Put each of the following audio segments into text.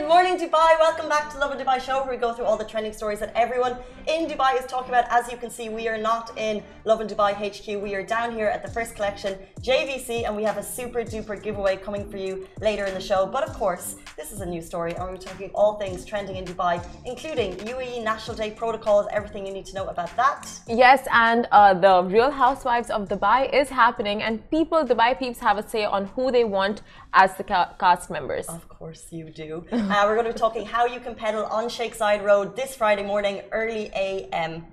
Good morning, Dubai. Welcome back to Lovin Dubai show, where we go through all the trending stories that everyone in Dubai is talking about. As you can see, we are not in Lovin Dubai HQ. We are down here at the first collection, JVC, and we have a super duper giveaway coming for you later in the show. But of course, this is a new story, and we're talking all things trending in Dubai, including UAE National Day protocols, everything you need to know about that. Yes, and uh, the Real Housewives of Dubai is happening, and people, Dubai peeps, have a say on who they want as the ca- cast members. Of course you do. uh, we're going to be talking how you can pedal on Zayed Road this Friday morning, early AM.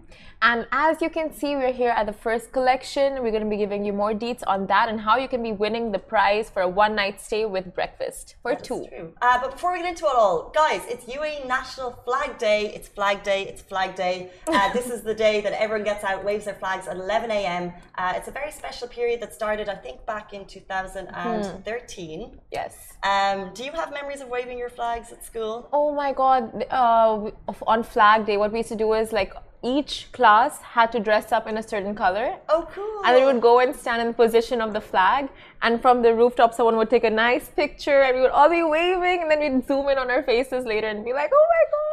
And as you can see, we're here at the first collection. We're going to be giving you more deets on that and how you can be winning the prize for a one night stay with breakfast for two. true. Uh, but before we get into it all, guys, it's UAE National Flag Day. It's Flag Day. It's Flag Day. Uh, this is the day that everyone gets out, waves their flags at 11 a.m. Uh, it's a very special period that started, I think, back in 2013. Yes. Um, do you have memories of waving your flags at school? Oh my god, uh, on Flag Day, what we used to do is like each class had to dress up in a certain color. Oh, cool. And then we would go and stand in the position of the flag, and from the rooftop, someone would take a nice picture, and we would all be waving, and then we'd zoom in on our faces later and be like, "Oh my god!"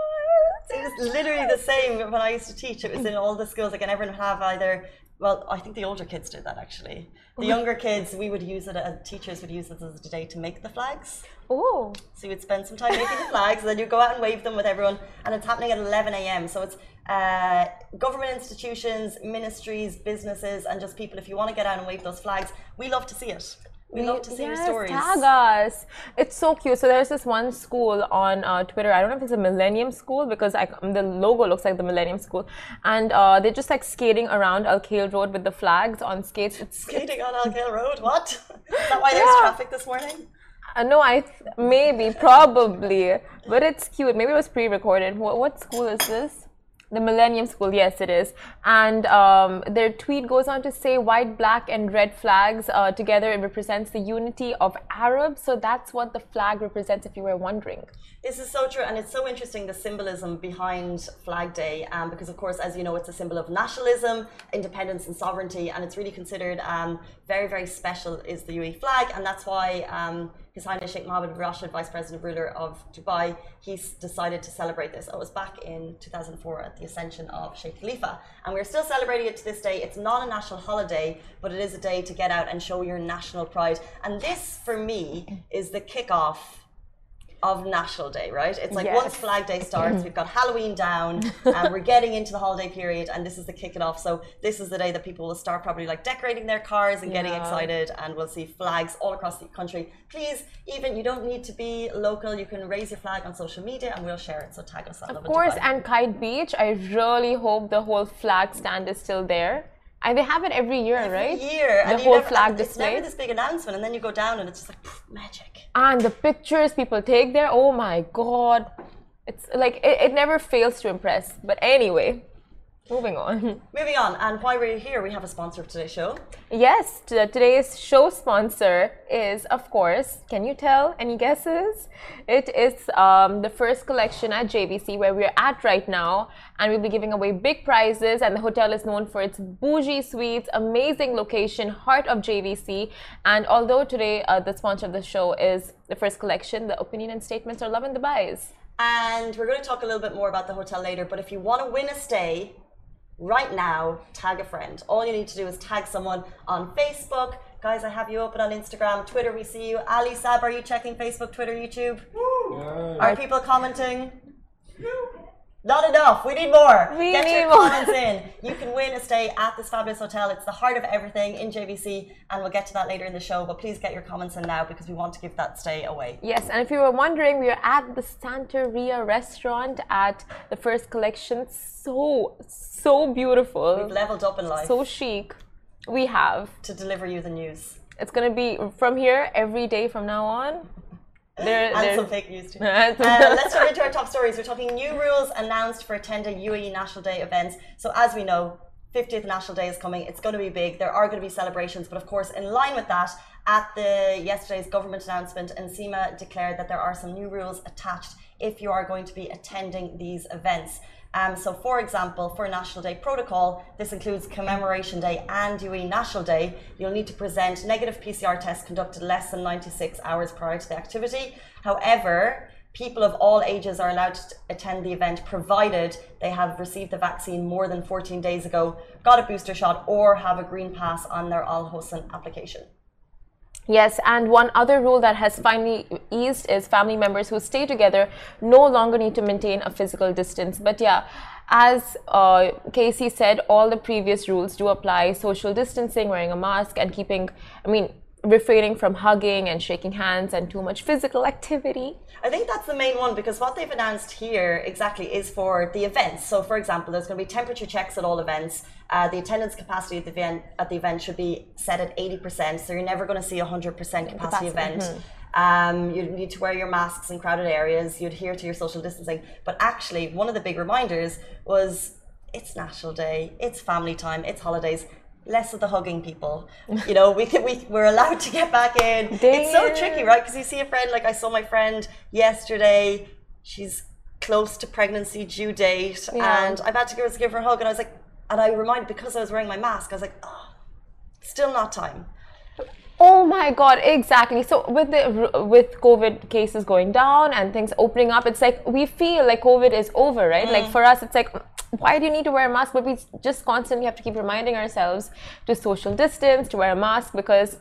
It was literally the same when I used to teach. It was in all the schools. Like, and everyone would have either. Well, I think the older kids did that actually. The oh. younger kids, we would use it as teachers would use it as a day to make the flags. Oh, So you would spend some time making the flags, and then you'd go out and wave them with everyone. And it's happening at 11 a.m. So it's uh, government institutions, ministries, businesses, and just people. If you want to get out and wave those flags, we love to see it. We love to see your yes, stories. Tag us. It's so cute. So there's this one school on uh, Twitter. I don't know if it's a Millennium School because I, the logo looks like the Millennium School, and uh, they're just like skating around Al Khail Road with the flags on skates. It's Skating on Al Khail Road. What? Is that why there's traffic this morning? Uh, no, I th- maybe, probably, but it's cute. Maybe it was pre-recorded. What, what school is this? The Millennium School. Yes, it is. And um, their tweet goes on to say, "White, black, and red flags uh, together. It represents the unity of Arabs. So that's what the flag represents. If you were wondering." This is so true, and it's so interesting the symbolism behind Flag Day, um, because of course, as you know, it's a symbol of nationalism, independence, and sovereignty, and it's really considered um, very, very special. Is the UAE flag, and that's why um, His Highness Sheikh Mohammed bin Rashid, Vice President ruler of Dubai, he's decided to celebrate this. It was back in 2004 at the ascension of Sheikh Khalifa, and we're still celebrating it to this day. It's not a national holiday, but it is a day to get out and show your national pride, and this, for me, is the kickoff of National Day, right? It's like Yes. once Flag Day starts, mm-hmm. we've got Halloween down, and we're getting into the holiday period, and this is the kick it off. So this is the day that people will start probably like decorating their cars and getting excited, and we'll see flags all across the country. Please, even you don't need to be local. You can raise your flag on social media, and we'll share it. So tag us Of course, and Kite Beach. I really hope the whole flag stand is still there. And they have it every year, right? Year The and whole never- flag and It's display. never this big announcement, and then you go down, and it's just like pff, magic. and the pictures people take there oh my god it's like it, it never fails to impress but anyway moving on Moving on, and while we're here, we have a sponsor of today's show. yes t- today's show sponsor is of course can you tell any guesses it is um, the first collection at jvc where we're at right now and we'll be giving away big prizes and the hotel is known for its bougie suites amazing location heart of jvc and although today uh, the sponsor of the show is the first collection the opinion and statements are Lovin Dubai's And we're going to talk a little bit more about the hotel later. But if you want to win a stay right now, tag a friend. All you need to do is tag someone on Facebook. Guys, I have you open on Instagram, Twitter. We see you. Ali Sab, are you checking Facebook, Twitter, YouTube? Are people commenting? Not enough. We need more. We Get need your more. comments in. You can win a stay at this fabulous hotel. It's the heart of everything in JVC, and we'll get to that later in the show. But please get your comments in now because we want to give that stay away. Yes, and if you were wondering, we are at the Santeria restaurant at the first collection. So, so beautiful. We've leveled up in life So chic. We have. to deliver you the news. It's going to be from here every day from now on. There, and some fake news too. Uh, let's start into our top stories. We're talking new rules announced for attending UAE National Day events. So as we know, 50th National Day is coming. It's going to be big. There are going to be celebrations, but of course, in line with that, at the yesterday's government announcement, NCEMA declared that there are some new rules attached if you are going to be attending these events. Um, so, for example, for National Day protocol, this includes Commemoration Day and UAE National Day. You'll need to present negative PCR tests conducted less than 96 hours prior to the activity. However, people of all ages are allowed to attend the event provided they have received the vaccine more than 14 days ago, got a booster shot, or have a green pass on their Al Hosn application. Yes, and one other rule that has finally eased is family members who stay together no longer need to maintain a physical distance. But yeah, as uh, Casey said, all the previous rules do apply social distancing, wearing a mask, and keeping, I mean, refraining from hugging and shaking hands and too much physical activity. I think that's the main one because what they've announced here exactly is for the events. So, for example, there's going to be temperature checks at all events. Uh, the attendance capacity at the event at the event should be set at 80%. So you're never going to see a 100% capacity, capacity. event. Mm-hmm. Um, you need to wear your masks in crowded areas. You adhere to your social distancing. But actually, one of the big reminders was it's National Day, it's family time, it's holidays less of the hugging people. You know, we can, we we're allowed to get back in. Damn. It's so tricky, right? Because you see a friend like I saw my friend yesterday. She's close to pregnancy due date, yeah. and I've had to give, give her a hug, and I was like, and I reminded because I was wearing my mask, I was like, oh, still not time. Oh my god, exactly. So with the with COVID cases going down and things opening up, it's like we feel like COVID is over, right? Mm. Like for us, it's like why do you need to wear a mask? But we just constantly have to keep reminding ourselves to social distance, to wear a mask because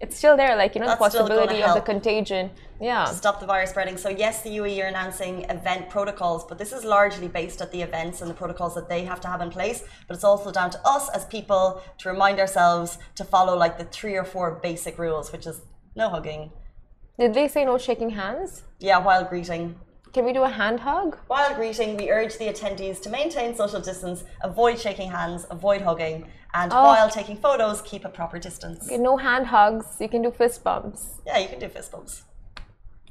it's still there, like you know, That's the possibility of the contagion. Yeah. To stop the virus spreading. So yes, the UAE are announcing event protocols, but this is largely based at the events and the protocols that they have to have in place. But it's also down to us as people to remind ourselves to follow like the three or four basic rules, which is no hugging. Did they say no shaking hands? Yeah, while greeting. Can we do a hand hug? While greeting, we urge the attendees to maintain social distance, avoid shaking hands, avoid hugging, and oh. while taking photos, keep a proper distance. Okay, no hand hugs. You can do fist bumps. Yeah, you can do fist bumps.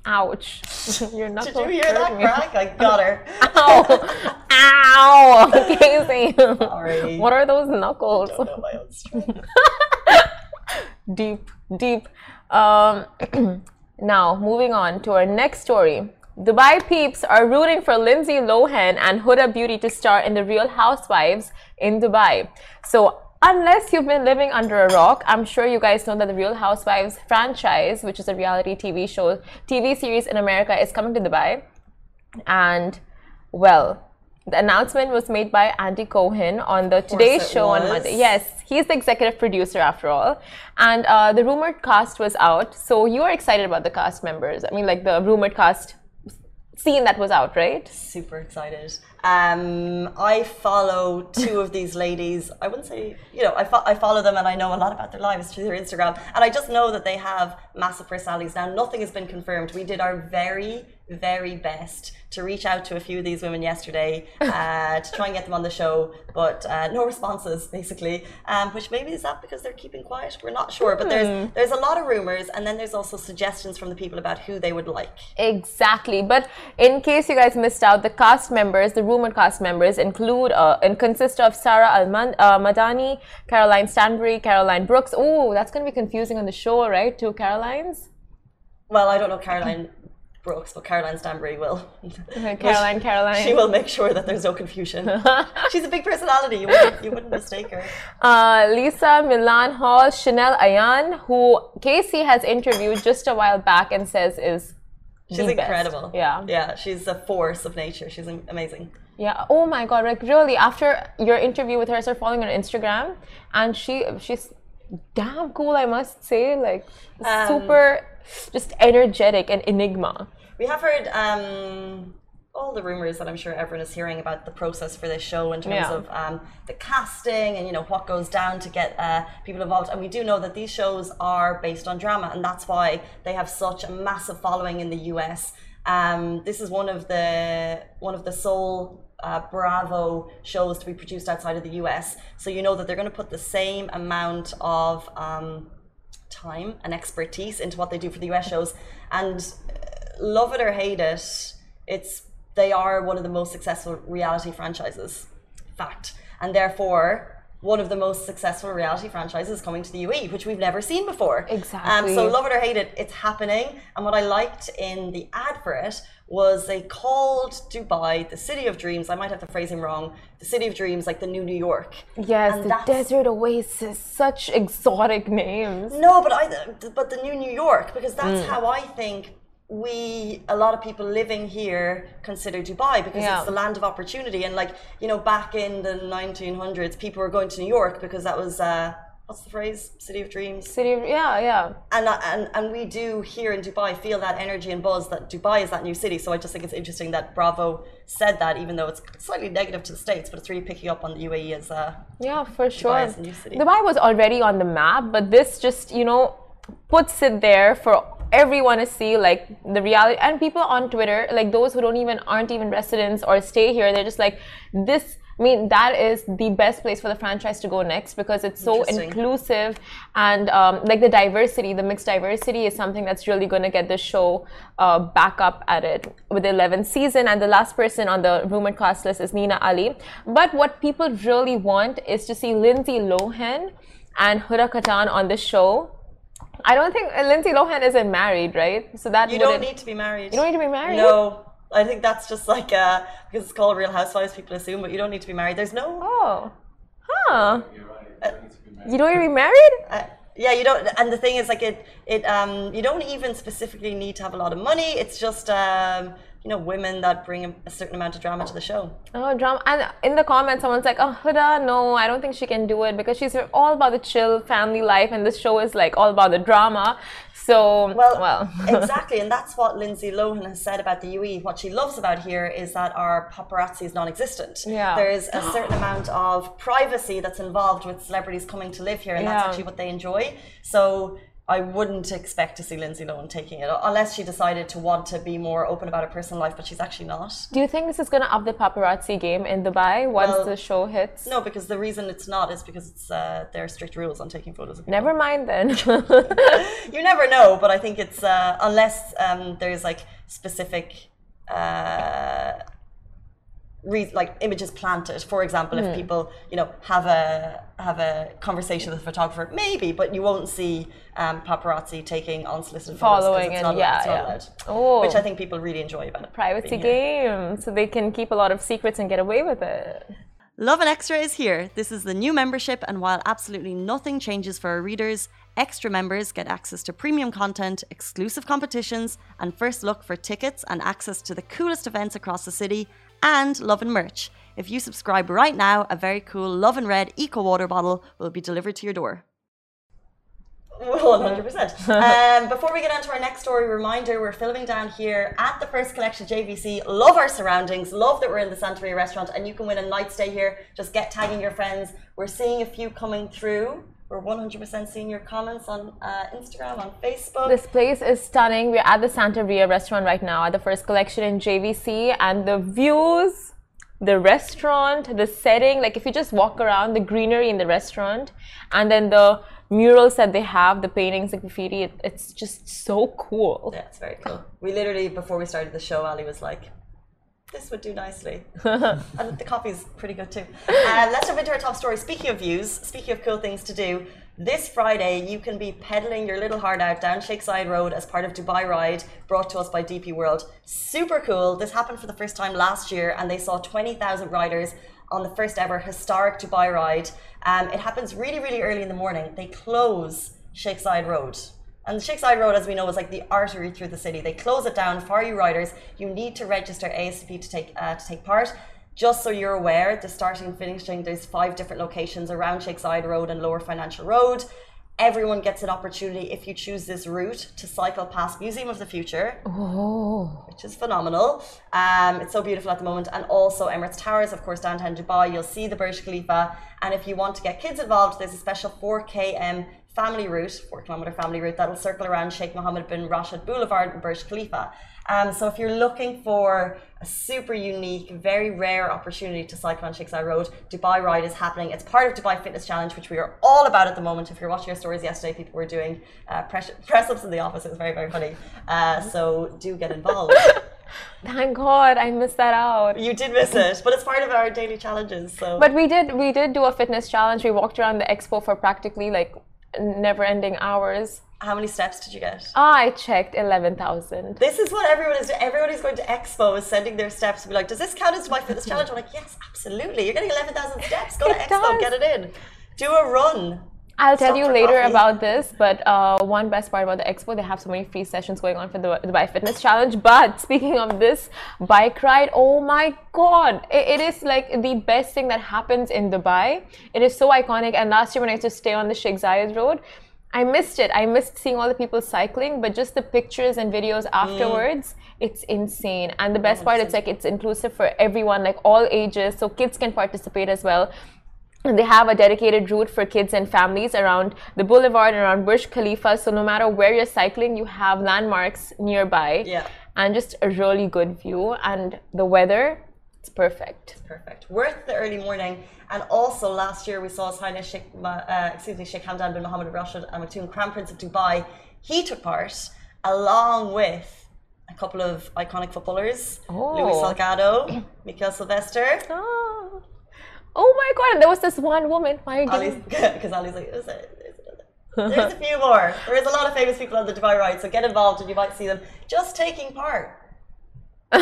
Ouch. You're not Did you hear that me. crack? I got her. Ow. Ow. Casey. Sorry. What are those knuckles? deep, deep. Um, now, moving on to our next story. Dubai peeps are rooting for Lindsay Lohan and Huda Beauty to star in The Real Housewives in Dubai. So, unless you've been living under a rock, I'm sure you guys know that The Real Housewives franchise, which is a reality TV show, TV series in America, is coming to Dubai. And, well, the announcement was made by Andy Cohen on the Today Show was. on Monday. Yes, he's the executive producer after all. And uh, the rumored cast was out. So you are excited about the cast members. I mean, like the rumored cast scene that was out, right? Super excited. Um, I follow two of these ladies. I wouldn't say, you know, I, fo- I follow them and I know a lot about their lives through their Instagram. And I just know that they have massive personalities. Now, nothing has been confirmed. We did our very, very best to reach out to a few of these women yesterday uh, to try and get them on the show, but uh, no responses basically. Um, which maybe is that because they're keeping quiet. We're not sure, but there's hmm. there's a lot of rumors, and then there's also suggestions from the people about who they would like. Exactly, but in case you guys missed out, the cast members, the rumored cast members, include uh, and consist of Sarah Al uh, Madani, Caroline Stanbury, Caroline Brooks. Oh, that's going to be confusing on the show, right? Two Carolines. Well, I don't know Caroline Brooks, but Caroline Stanbury will. Caroline, Caroline. She will make sure that there's no confusion. She's a big personality. You wouldn't, you wouldn't mistake her. Uh, Lesa Milan Hall, Chanel Ayan, who Casey has interviewed just a while back and says is. She's incredible. Best. Yeah. Yeah, she's a force of nature. She's amazing. Yeah. Oh my God. Like really, after your interview with her, I started following her on Instagram, and she she's damn cool. I must say, like um, super just energetic and enigma. We have heard um, all the rumors that I'm sure everyone is hearing about the process for this show in terms yeah. of um, the casting and you know what goes down to get uh, people involved. And we do know that these shows are based on drama, and that's why they have such a massive following in the US. Um, this is one of the one of the sole uh, Bravo shows to be produced outside of the US. So you know that they're going to put the same amount of um, time and expertise into what they do for the US shows. And uh, love it or hate it, it's they are one of the most successful reality franchises. Fact. And therefore, one of the most successful reality franchises coming to the UAE, which we've never seen before. Exactly. Um, so love it or hate it, it's happening. And what I liked in the ad for it was they called Dubai the city of dreams. I might have the phrasing wrong. The city of dreams, like the new New York. Yes, And the desert oasis, such exotic names. No, but I, but the new New York, because that's Mm. how I think we, a lot of people living here, consider Dubai because Yeah. it's the land of opportunity. And like you know, back in the 1900s, people were going to New York because that was uh, what's the phrase, city of dreams. City, of, yeah, yeah. And, and and we do here in Dubai feel that energy and buzz that Dubai is that new city. So I just think it's interesting that Bravo said that, even though it's slightly negative to the states, but it's really picking up on the UAE as uh, Yeah, for sure. is a new city. Dubai was already on the map, but this just, you know, puts it there for everyone to see like the reality and people on Twitter, like those who don't even aren't even residents or stay here, they're just like this I mean, that is the best place for the franchise to go next because it's so inclusive and um, like the diversity, the mixed diversity is something that's really going to get the show uh, back up at it with the 11th season. And the last person on the rumored cast list is Nina Ali. But what people really want is to see Lindsay Lohan and Huda Kattan on the show. I don't think uh, Lindsay Lohan isn't married, right? So that you don't wouldn't- need to be married. you don't need to be married. No, I think that's just like uh, because it's called Real Housewives. People assume, but you don't need to be married. There's no. Oh, huh? You're right. You don't need to be married. You don't need to be married? Uh, yeah, you don't. And the thing is, like it, it, um, you don't even specifically need to have a lot of money. It's just, um, you know, women that bring a, certain amount of drama to the show. Oh, drama. And in the comments, someone's like, oh, Huda, no, I don't think she can do it because she's all about the chill family life, and this show is like all about the drama. So, Well, well. exactly, and that's what Lindsay Lohan has said about the UE. What she loves about here is that our paparazzi is non-existent. Yeah. there is a certain amount of privacy that's involved with celebrities coming to live here, and that's actually what they enjoy. So. I wouldn't expect to see Lindsay Lohan taking it unless she decided to want to be more open about her personal life, but she's actually not. Do you think this is going to up the paparazzi game in Dubai once Well, the show hits? No, because the reason it's not is because it's uh, there are strict rules on taking photos of people. Never mind then. you never know, but I think it's uh, unless um, there's like specific uh, re- like images planted. For example, Hmm. if people you know have a have a conversation with a photographer, maybe, but you won't see um, paparazzi taking unsolicited photos 'cause Following it's and not, yeah, it's not yeah. allowed. Oh. which I think people really enjoy about it. Privacy being here. game. So they can keep a lot of secrets and get away with it. Lovin Extra is here. This is the new membership, and while absolutely nothing changes for our readers, extra members get access to premium content, exclusive competitions, and first look for tickets and access to the coolest events across the city, and Lovin merch. If you subscribe right now, a very cool Lovin Red Eco Water bottle will be delivered to your door. 100%. um, before we get on to our next story, reminder we're filming down here at the First Collection JVC. Love our surroundings, love that we're in the Santeria restaurant, and you can win a night stay here. Just get tagging your friends. We're seeing a few coming through. We're 100% seeing your comments on uh, Instagram, on Facebook. This place is stunning. We're at the Santeria restaurant right now at the first collection in JVC, and the views, the restaurant, the setting like if you just walk around, the greenery in the restaurant, and then the murals that they have, the paintings, the graffiti, it, it's just so cool. yeah, it's very cool. We literally, before we started the show, Ali was like, this would do nicely. and the is pretty good too. Uh, let's jump into our top story. Speaking of views, speaking of cool things to do, this Friday you can be pedaling your little heart out down Sheikh Zayed Road as part of Dubai Ride, brought to us by DP World. Super cool. This happened for the first time last year, and they saw 20,000 riders on the first ever historic Dubai Ride. Um, it happens really, really early in the morning. They close Sheikh Zayed Road. And the Sheikh Zayed Road, as we know, is like the artery through the city. They close it down for you riders. You need to register ASP to take uh, to take part. Just so you're aware, the starting and finishing, there's five different locations around Sheikh Zayed Road and Lower Financial Road. Everyone gets an opportunity if you choose this route to cycle past Museum of the Future, Oh, which is phenomenal. Um, it's so beautiful at the moment. And also Emirates Towers, of course, downtown Dubai. You'll see the Burj Khalifa. And if you want to get kids involved, there's a special 4 km family route, 4 kilometer family route, that'll circle around Sheikh Mohammed bin Rashid Boulevard and Burj Khalifa. Um, so if you're looking for a super unique, very rare opportunity to cycle on Sheikh Zayed Road, Dubai Ride is happening. It's part of Dubai Fitness Challenge, which we are all about at the moment. If you're watching our stories yesterday, people were doing uh, press, press ups in the office. It was very, very funny. Uh, so do get involved. Thank God I missed that out. You did miss it, but it's part of our daily challenges. So, but we did we did do a fitness challenge. We walked around the expo for practically like never-ending hours. How many steps did you get? I checked eleven thousand. This is what everyone is. doing. Everyone who's going to expo is sending their steps to be like, "Does this count as my fitness challenge?" I'm like, "Yes, absolutely. You're getting eleven thousand steps. Go to It expo, does. get it in. Do a run." I'll tell you later coffee. about this, but uh, one best part about the expo, they have so many free sessions going on for the Dubai Fitness Challenge. But speaking of this bike ride, oh my god, it, it is like the best thing that happens in Dubai. It is so iconic. And last year when I used to stay on the Sheikh Zayed Road, I missed it. I missed seeing all the people cycling, but just the pictures and videos afterwards, it's insane. And the best part, it's like it's inclusive for everyone, like all ages, so kids can participate as well. And they have a dedicated route for kids and families around the boulevard and around Burj Khalifa. So no matter where you're cycling, you have landmarks nearby. Yeah. And just a really good view. And the weather, it's perfect. It's Perfect. Worth the early morning. And also last year we saw His Highness Sheikh, uh, excuse me, Sheikh Hamdan bin Mohammed Rashid Al Maktoum, Crown Prince of Dubai. He took part along with a couple of iconic footballers, Oh. Luis Salgado, Mikael Silvestre, Oh, oh my God. And there was this one woman. Why are you Ali, giving... because Ali's like, is it? There's a few more. There is a lot of famous people on the Dubai ride, so get involved and you might see them just taking part.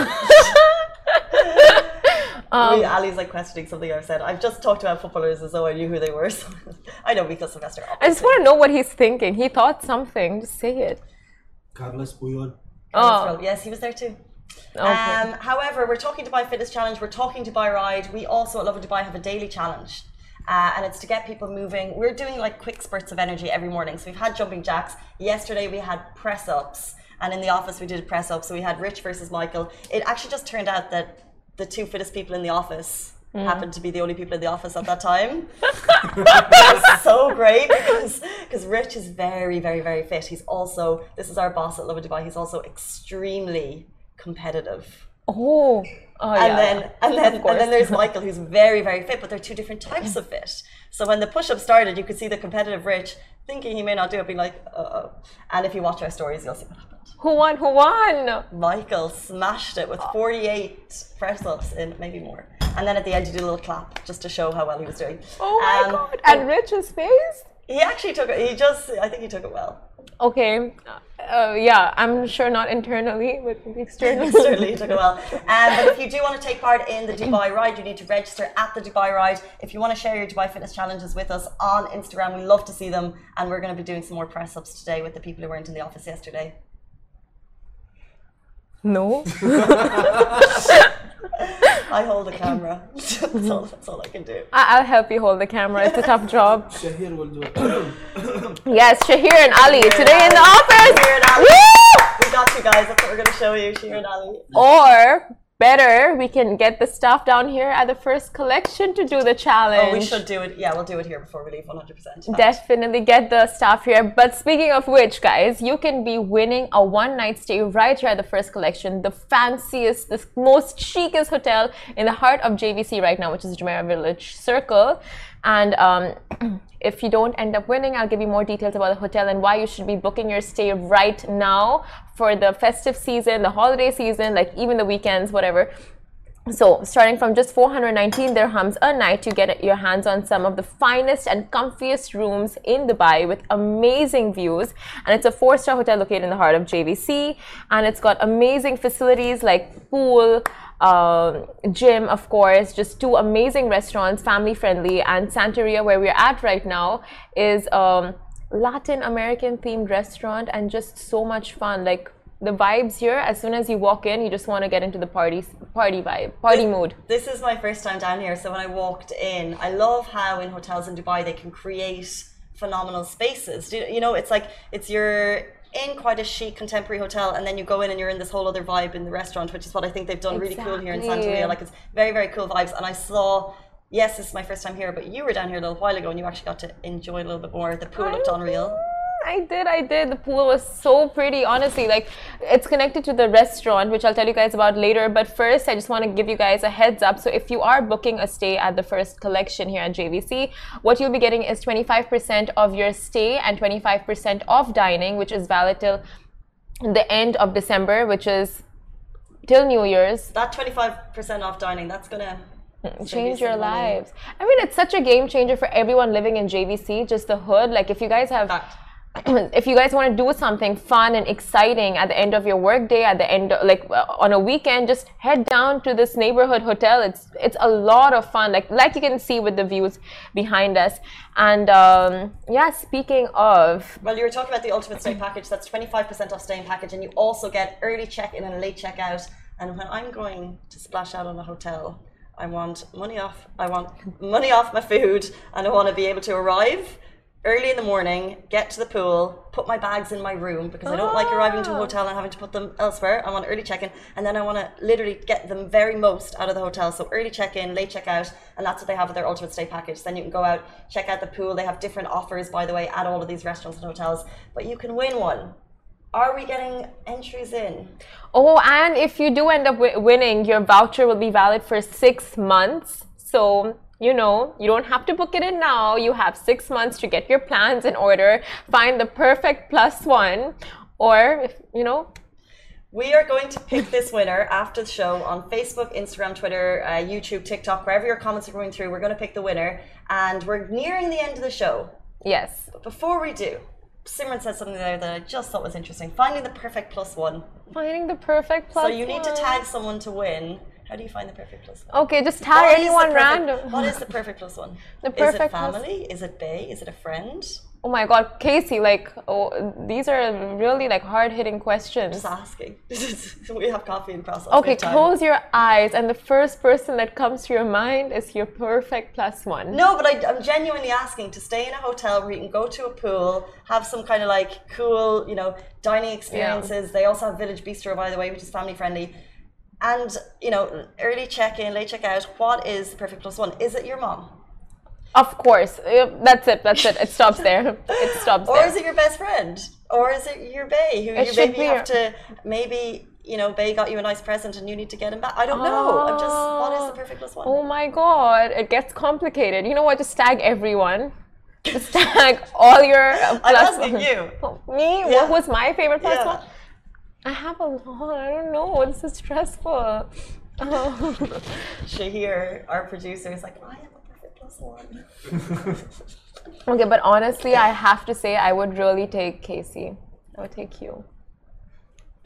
Um, Ali's like questioning something I've said. I've just talked about footballers as though I knew who they were. So I know Mikael Silvestre. I just want to know what he's thinking. He thought something. Just say it. Carlos Puyol. Oh, yes, he was there too. Okay. Um, however, we're talking Dubai Fitness Challenge. We're talking Dubai Ride. We also at Lovin Dubai have a daily challenge. Uh, and it's to get people moving. We're doing like quick spurts of energy every morning. So we've had jumping jacks. Yesterday we had press ups. And in the office we did press ups. So we had Rich versus Michael. It actually just turned out that the two fittest people in the office happened to be the only people in the office at that time. it was so great because because Rich is very, very, very fit. He's also this is our boss at Lovin Dubai. He's also extremely competitive. oh. Oh, And yeah, then and then and then there's Michael who's very, very fit, but they're two different types of fit. So when the push up started, you could see the competitive Rich thinking he may not do it, being like, uh oh. And if you watch our stories, you'll see what happened. Who won? Who won? Michael smashed it with 48 press ups in maybe more. And then at the end, you did a little clap just to show how well he was doing. Oh my Um, god! And Rich's face? He actually took it. He just, I think he took it well. Okay. Uh, yeah, I'm sure not internally, but externally. Certainly, he took it well. Um, but if you do want to take part in the Dubai Ride, you need to register at the Dubai Ride. If you want to share your Dubai Fitness challenges with us on Instagram, we love to see them. And we're going to be doing some more press ups today with the people who weren't in the office yesterday. No. I hold the camera. that's, all, that's all I can do. I- I'll help you hold the camera. It's a tough job. Shahir will do it. Yes, Shahir and Ali today in the office. Shahir and Ali. Woo! We got you guys. That's what we're going to show you, Shahir and Ali. Or better, we can get the staff down here at the first collection to do the challenge. Oh, we should do it. Yeah, we'll do it here before we leave 100%. Definitely get the staff here. But speaking of which, guys, you can be winning a one night stay right here at the first collection, the fanciest, the most chicest hotel in the heart of JVC right now, which is Jumeirah Village Circle. And um, if you don't end up winning, I'll give you more details about the hotel and why you should be booking your stay right now for the festive season, the holiday season, like even the weekends, whatever. So, starting from just 419 dirhams a night, you get your hands on some of the finest and comfiest rooms in Dubai with amazing views. And it's a four star hotel located in the heart of JVC. And it's got amazing facilities like pool, um, gym, of course, just two amazing restaurants, family friendly. And Santeria, where we're at right now, is. Um, Latin American themed restaurant and just so much fun. Like the vibes here, as soon as you walk in, you just want to get into the party party vibe, party mood. This is my first time down here, so when I walked in, I love how in hotels in Dubai they can create phenomenal spaces. You, know, it's like it's you're in quite a chic contemporary hotel, and then you go in and you're in this whole other vibe in the restaurant, which is what I think they've done really cool here in Exactly. Santeria. Like it's very very cool vibes, and I saw. Yes, this is my first time here, but you were down here a little while ago and you actually got to enjoy a little bit more. The pool looked unreal. I did, I did. The pool was so pretty, honestly. Like, it's connected to the restaurant, which I'll tell you guys about later. But first, I just want to give you guys a heads up. So, if you are booking a stay at the first collection here at JVC, what you'll be getting is 25% of your stay and 25% off dining, which is valid till the end of December, which is till New Year's. That 25% off dining, that's gonna mm, change your lives. I mean, it's such a game changer for everyone living in JVC, just the hood. Like, if you guys have, Fact. if you guys want to do something fun and exciting at the end of your workday, at the end, like uh, on a weekend, just head down to this neighborhood hotel. It's it's a lot of fun. Like like you can see with the views behind us. And um, yeah, speaking of, Well, you were talking about the ultimate stay package. That's 25% off staying package, and you also get early check-in and late check-out. And when I'm going to splash out on a hotel, I want money off. I want money off my food, and I want to be able to arrive early in the morning, get to the pool, put my bags in my room because I don't like arriving to a hotel and having to put them elsewhere. I want early check-in, and then I want to literally get the very most out of the hotel. So early check-in, late check-out, and that's what they have with their ultimate stay package. Then you can go out, check out the pool. They have different offers, by the way, at all of these restaurants and hotels. But you can win one. Are we getting entries in? oh, and if you do end up wi- winning, your voucher will be valid for six months. So you know, you don't have to book it in now. You have six months to get your plans in order, find the perfect plus one, or if you know, We are going to pick this winner after the show on Facebook, Instagram, Twitter, uh, YouTube, TikTok, wherever your comments are going through. We're going to pick the winner, and we're nearing the end of the show. yes. But before we do, Simran said something there that I just thought was interesting. Finding the perfect plus one. Finding the perfect plus. so you need to tag someone to win. How do you find the perfect plus one? Okay, just tag What is anyone perfect- random. What is the perfect plus one? The is perfect it plus- family? Is it Bay? Is it a friend? Oh my God, Casey! Like, oh, these are really like hard-hitting questions. Just asking. we have coffee and croissants. Okay, we have time. close your eyes, and the first person that comes to your mind is your perfect plus one. No, but I, I'm genuinely asking to stay in a hotel where you can go to a pool, have some kind of like cool, you know, dining experiences. They also have Village Bistro, by the way, which is family friendly. And, you know, early check in, late check out. What is the perfect plus one? Is it your mom? Of course, that's it. That's it. It stops there. It stops Or there. is it your best friend? Or is it your Bay who It you maybe be have to, maybe, you know, Bay got you a nice present and you need to get him back? I don't know. I'm just, what is the perfect plus one? Oh my God, it gets complicated. You know what? Just tag everyone. Just tag all your uh, I'm asking one. you. Oh, Me? Yeah. What was my favorite plus Yeah. one? I have a lot. I don't know. This so stressful. Oh. Shahir, our producer, is like, I am a perfect plus one. Okay, but honestly, I have to say, I would really take Casey. I would take you.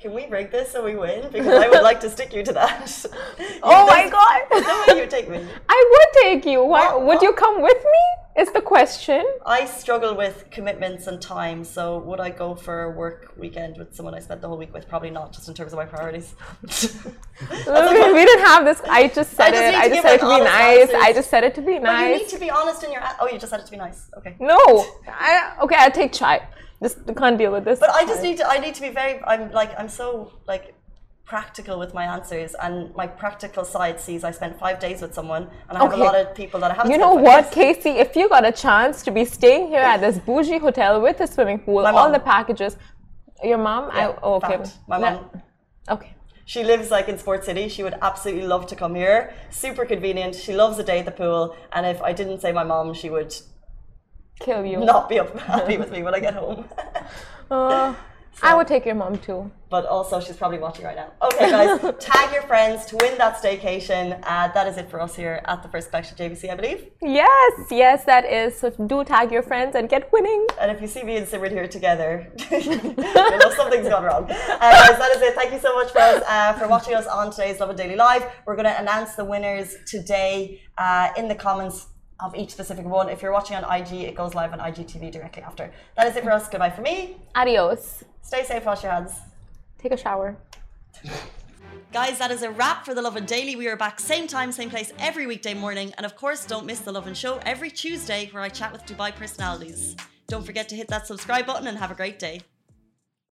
Can we rig this so we win? Because I would like to stick you to that. Oh my God! No way you take me. I would take you. Why? What- Would you uh, come with me? Is the question. I struggle with commitments and time, so would I go for a work weekend with someone I spent the whole week with? Probably not, just in terms of my priorities. we, we didn't have this. I just said it. I just said it to be nice. I just said it to be But you need to be honest in your. Oh, you just said it to be nice. Okay. No, I, okay, I'll take chai. Just can't deal with this. But I just need to. I need to be very. I'm like. I'm so like practical with my answers, and my practical side sees I spent five days with someone, and I have a lot of people that I haven't. You know what, days- Casey? If you got a chance to be staying here at this bougie hotel with a swimming pool, all the packages, your mom? Yeah, I, oh, okay. fact. My mom. Okay. She lives like in Sport City. She would absolutely love to come here. Super convenient. She loves a day at the pool. And if I didn't say my mom, she would Kill you. not be happy with me when I get home. Uh, I would take your mom too. but also, she's probably watching right now. Okay, guys, tag your friends to win that staycation. Uh, that is it for us here at the First Collection JVC, I believe. Yes, yes, that is. So do tag your friends and get winning. And if you see me and Simran here together, you know something's gone wrong. Uh, guys, that is it. Thank you so much, friends, uh, for watching us on today's Lovin Daily Live. We're going to announce the winners today uh, in the comments of each specific one. If you're watching on IG, it goes live on IGTV directly after. That is it for us. Goodbye for me. Adios. Stay safe, wash your hands. Take a shower. Guys, that is a wrap for the Lovin Daily. We are back same time, same place every weekday morning. And of course, don't miss the Lovin Show every Tuesday where I chat with Dubai personalities. Don't forget to hit that subscribe button and have a great day.